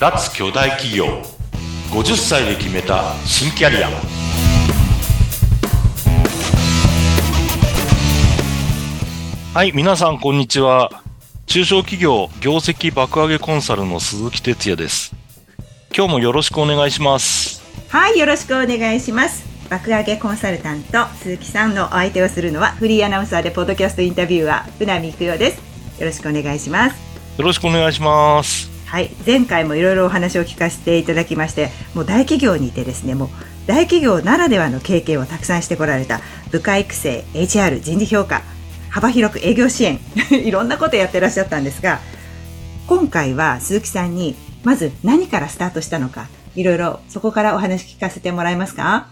脱巨大企業。50歳で決めた新キャリアはい皆さんこんにちは。中小企業業績爆上げコンサルの鈴木哲也です。今日もよろしくお願いします。はいよろしくお願いします。爆上げコンサルタント鈴木さんのお相手をするのはフリーアナウンサーでポッドキャストインタビュアー船見育代です。よろしくお願いします。よろしくお願いしますはい。前回もいろいろお話を聞かせていただきましてもう大企業にいてですねもう大企業ならではの経験をたくさんしてこられた部下育成 HR 人事評価幅広く営業支援 いろんなことやってらっしゃったんですが今回は鈴木さんにまず何からスタートしたのかいろいろそこからお話聞かせてもらえますか？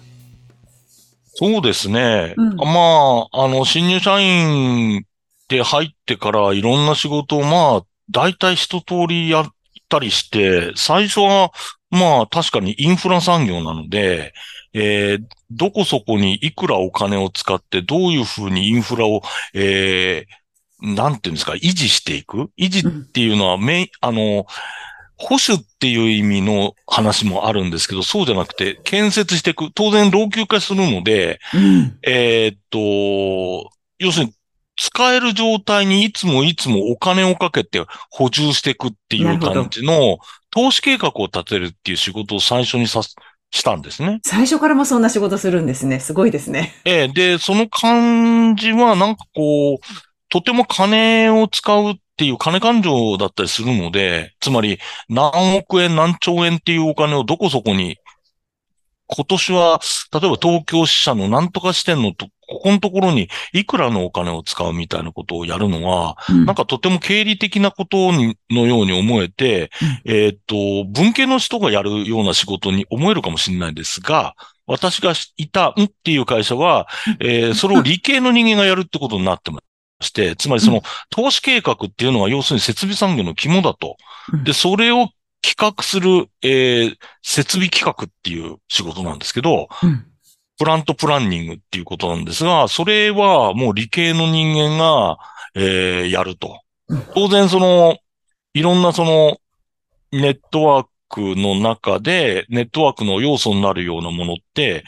そうですね。うん。まあ、あの、新入社員で入ってからいろんな仕事を、まあ、大体一通りやったりして、最初は、まあ、確かにインフラ産業なので、えーどこそこにいくらお金を使って、どういうふうにインフラを、えーなんていうんですか、維持していく？維持っていうのは、メイン、あの、保守っていう意味の話もあるんですけど、そうじゃなくて、建設していく。当然老朽化するので、うん。えーっと、要するに、使える状態にいつもいつもお金をかけて補充していくっていう感じの投資計画を立てるっていう仕事を最初にさす、したんですね。最初からもそんな仕事するんですね。すごいですね。ええ。で、その感じはなんかこう、とても金を使うっていう金勘定だったりするので、つまり何億円何兆円っていうお金をどこそこに、今年は、例えば東京支社のなんとか支店のと、ここのところにいくらのお金を使うみたいなことをやるのは、なんかとても経理的なことにのように思えて、えーっと、文系の人がやるような仕事に思えるかもしれないですが、私がいた、んっていう会社は、えーそれを理系の人間がやるってことになってまして、つまりその投資計画っていうのは要するに設備産業の肝だと。うん。で、それを企画する、えー設備企画っていう仕事なんですけど、うんプラントプランニングっていうことなんですが、それはもう理系の人間が、えーやるとうん。当然その、いろんなその、ネットワークの中で、ネットワークの要素になるようなものって、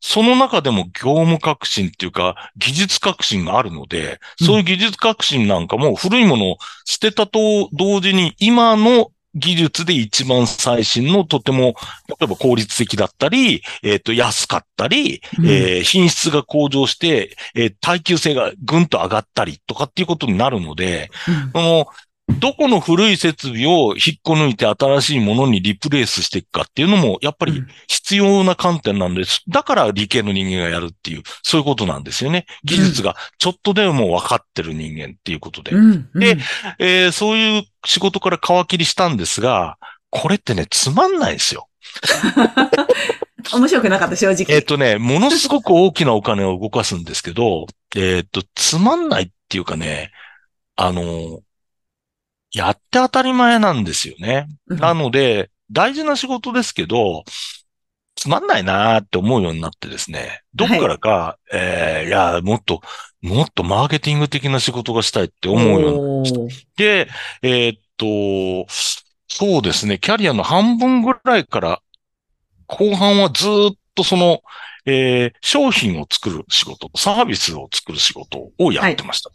その中でも業務革新っていうか、技術革新があるので、そういう技術革新なんかも古いものを捨てたと同時に、今の技術で一番最新のとても、例えば効率的だったり、えっ、と、安かったり、うん。えー品質が向上して、えー耐久性がぐんと上がったりとかっていうことになるので、うん。その、どこの古い設備を引っこ抜いて新しいものにリプレイスしていくかっていうのも、やっぱり必要な観点なんです。だから理系の人間がやるっていう、そういうことなんですよね。技術がちょっとでも分かってる人間っていうことで。うんうんでえーそういう仕事から皮切りしたんですが、これってね、つまんないんですよ。面白くなかった正直えっ、とね、ものすごく大きなお金を動かすんですけど、えっ、と、つまんないっていうかね、あの、やって当たり前なんですよね。うん。なので、大事な仕事ですけど、つまんないなーって思うようになってですね、どっからか、えーいや、もっと、もっとマーケティング的な仕事がしたいって思うようになって。えーっと、そうですね、キャリアの半分ぐらいから、後半はずーっとその、えー商品を作る仕事、サービスを作る仕事をやってました。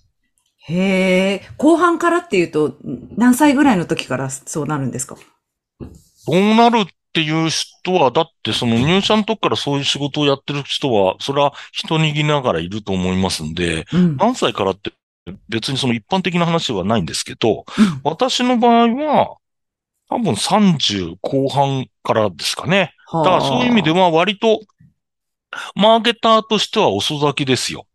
へえ、後半からっていうと、何歳ぐらいの時からそうなるんですか？どうなるっていう人は、だってその入社の時からそういう仕事をやってる人は、それは一握りながらいると思いますんで、うん。何歳からって別にその一般的な話はないんですけど、うん私の場合は、多分30後半からですかね。だからそういう意味では割と、マーケターとしては遅咲きですよ。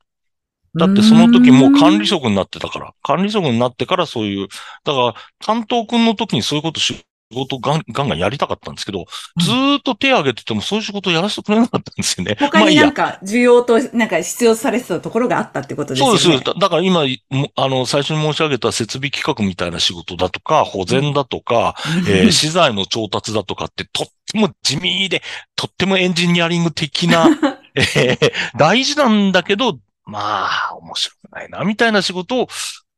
だってその時もう管理職になってたから。管理職になってからそういう、だから担当君の時にそういうこと仕事ガンガンやりたかったんですけど、ずーっと手を挙げててもそういう仕事やらせてくれなかったんですよね。他になんか需要となんか必要とされてたところがあったってことですよね。そうです。だだから今、もあの、最初に申し上げた設備企画みたいな仕事だとか、保全だとか、えー資材の調達だとかってとっても地味で、とってもエンジニアリング的な、えー大事なんだけど、まあ、面白くないな、みたいな仕事を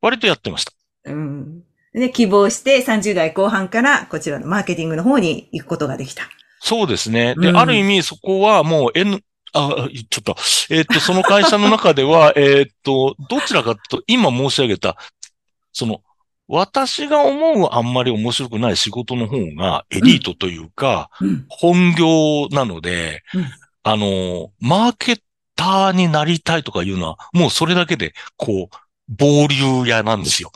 割とやってました。うん。で、希望して30代後半からこちらのマーケティングの方に行くことができた。そうですね。で、うんある意味そこはもう N、あ、言っちゃった。えっと、その会社の中では、えっと、どちらかと今申し上げた、その、私が思うあんまり面白くない仕事の方がエリートというか、うん。本業なので、うんあの、マーケッターになりたいとかいうのは、もうそれだけで、こう、暴流屋なんですよ。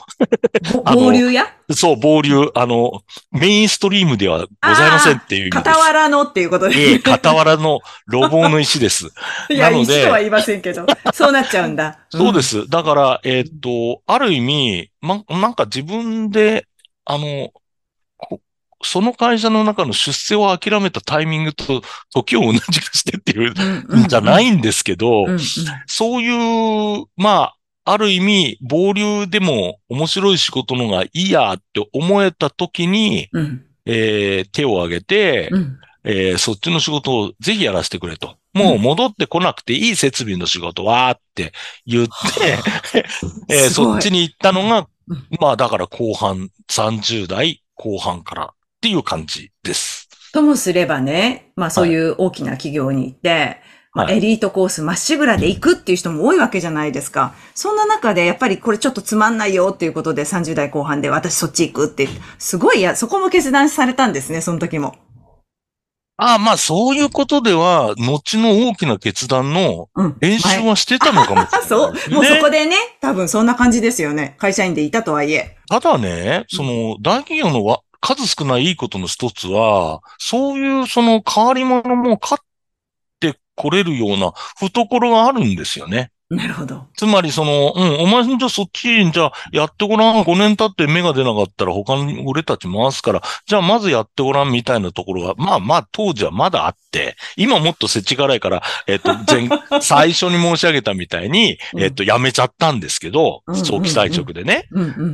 あの合流やそう、暴流、あの、メインストリームではございませんっていう意味です。傍らのっていうことで。ええ、傍らの路傍の石です。いや、なので石とは言いませんけど。そうなっちゃうんだ。そうで。す。だから、えーっと、ある意味、ま、なんか自分で、あの、こその会社の中の出世を諦めたタイミングと時を同じくしてっていううんん。じゃないんですけど、そういう、まあ、ある意味、暴流でも面白い仕事のがいいやって思えた時に、うん。えー手を挙げて、うん。えーそっちの仕事をぜひやらせてくれと。もう戻ってこなくていい設備の仕事はって言って、そっちに行ったのがうん、まあだから後半、30代後半からっていう感じです。ともすればね、まあそういう大きな企業に行って、まあはいエリートコースまっしぐらで行くっていう人も多いわけじゃないですか。そんな中でやっぱりこれちょっとつまんないよっていうことで30代後半で私そっち行くって、すごいや、そこも決断されたんですね、その時も。ああ、まあそういうことでは、後の大きな決断のうん。練習はしてたのかもしれない、そう。もうそこで。でね、多分そんな感じですよね。会社員でいたとはいえ。ただね、その大企業のわ数少ないいいことの一つは、そういうその変わり者も勝ってこれるような懐があるんですよね。なるほど。つまりその、うん、お前じゃあそっち、じゃあやってごらん。5年経って芽が出なかったら他に俺たち回すから、じゃあまずやってごらんみたいなところが、まあまあ当時はまだあって、今もっと世知辛いから、えっと、前、最初に申し上げたみたいに、うん。えっと、辞めちゃったんですけど早期退職でね。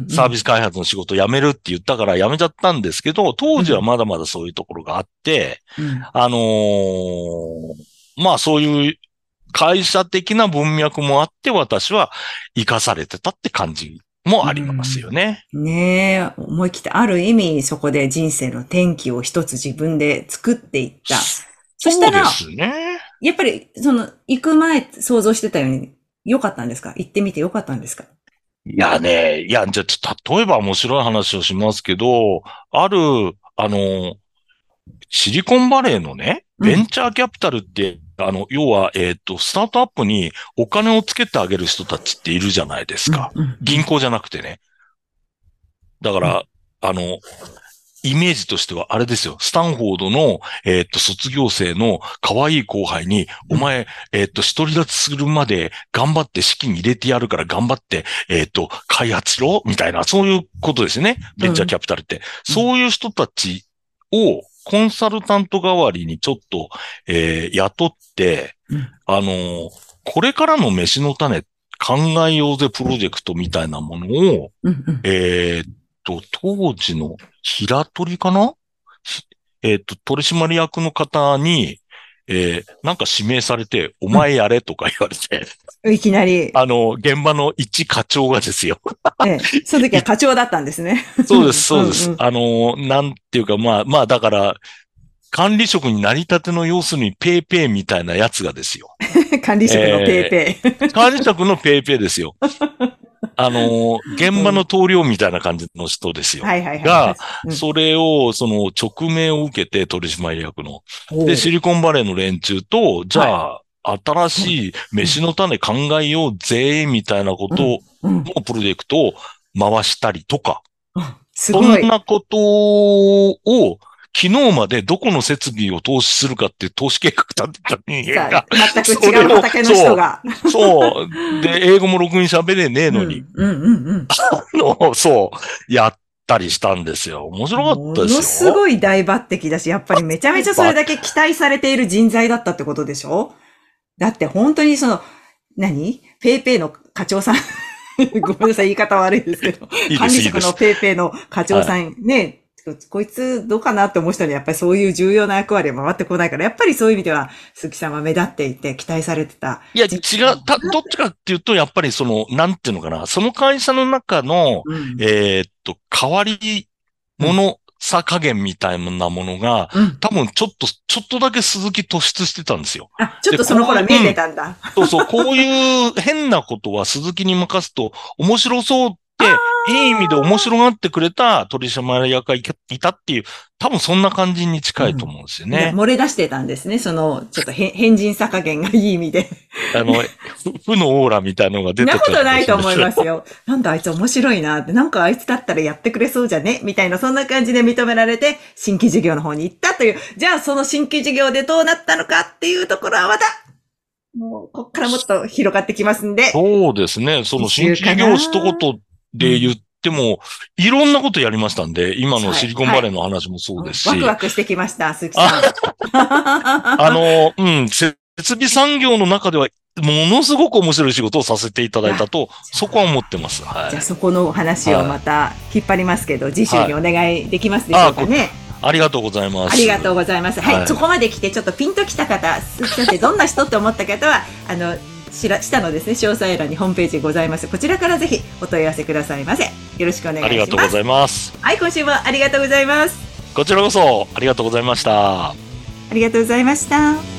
サービス開発の仕事を辞めるって言ったから辞めちゃったんですけど、当時はまだまだそういうところがあって、うん。あのーまあそういう会社的な文脈もあって私は生かされてたって感じもありますよね。ねえ、思い切ってある意味そこで人生の転機を一つ自分で作っていった。そしたら、そうですね。やっぱりその行く前想像してたように良かったんですか？行ってみて良かったんですか？いやね、いや、じゃあ、例えば面白い話をしますけど、ある、あの、シリコンバレーのね、うんベンチャーキャピタルって、あの、要は、えっ、と、スタートアップにお金をつけてあげる人たちっているじゃないですか。うん銀行じゃなくてね。だから、あの、イメージとしてはあれですよ。スタンフォードの、えっ、と、卒業生の可愛い後輩に、お前、えっ、と、独り立ちするまで頑張って資金入れてやるから頑張って、えっ、と、開発しろみたいな、そういうことですよね。ベンチャーキャピタルって。そういう人たちをコンサルタント代わりにちょっと、えー雇って、うん。あのーこれからの飯の種考えようぜプロジェクトみたいなものを、うんうん。えーっと、当時の平取かな？ひえーっと、取締役の方に、えーなんか指名されて、お前やれとか言われて、いきなり、あの、現場の一課長がですよ。ええ、その時は課長だったんですね。そうです、そうです。うんうんあの、なんていうか、まあ、まあ、だから、管理職になり立ての要するにペイペイみたいなやつがですよ。管理職のペイペイ。管理職のペーペーですよ。あの、現場の棟梁みたいな感じの人ですよ。はいはいはい。が、うん。それを、その、直命を受けて、取締役の。で、シリコンバレーの連中と、じゃあ、新しい飯の種考えようぜ、みたいなことうん。のプロジェクトを回したりとか、そん。なことを、昨日までどこの設備を投資するかって投資計画立てた人間さが、あ全く違う畑の人が。そう。で、英語もろくに喋れねえのに、うんうんうんうん。あのそう、やったりしたんですよ。面白かったですよ。ものすごい大抜擢だし、やっぱりめちゃめちゃそれだけ期待されている人材だったってことでしょ？だって本当にその、何？ペーペーの課長さん。ごめんなさい、言い方悪いですけど。いい管理職の。ペーペーの課長さん、ね、こいつどうかなって思う人にやっぱりそういう重要な役割は回ってこないから、やっぱりそういう意味では、鈴木さんは目立っていて期待されてた。いや、違う、た、どっちかっていうと、やっぱりその、なんていうのかな、その会社の中の、うん。えーっと、変わり者さ加減みたいなものが、うん。多分ちょっと、ちょっとだけ鈴木突出してたんですよ。あ、ちょっとその頃は見えてたんだ。そうそう、こういう変なことは鈴木に任すと面白そうって、いい意味で面白がってくれた取締役がいたっていう、多分そんな感じに近いと思うんですよね。漏れ出してたんですね。その、ちょっと変変人さ加減がいい意味で。あの、ふ 負のオーラみたいなのが出てなこたとないと思いまよ。すよ。なんだあいつ面白いなって、なんかあいつだったらやってくれそうじゃねみたいな、そんな感じで認められて、新規事業の方に行ったという。じゃあその新規事業でどうなったのかっていうところはまた、もう、こっからもっと広がってきますんで。そうですね。その新規事業一言で言っても、いろんなことやりましたんで、今のシリコンバレーの話もそうですし。ワクワクしてきました、鈴木さん。あの、うん、設備産業の中では、ものすごく面白い仕事をさせていただいたと、そこは思ってます。はじゃあい。そこのお話をまた引っ張りますけど、次週にお願いできますでしょうかね。ありがとうございます。ありがとうございます。はい、はいそこまで来てちょっとピンときた方、鈴木先生どんな人って思った方は、あの、しら下のですね、詳細欄にホームページございます。こちらからぜひお問い合わせくださいませ。よろしくお願いします。ありがとうございます。はい、今週もありがとうございます。こちらこそ、ありがとうございました。ありがとうございました。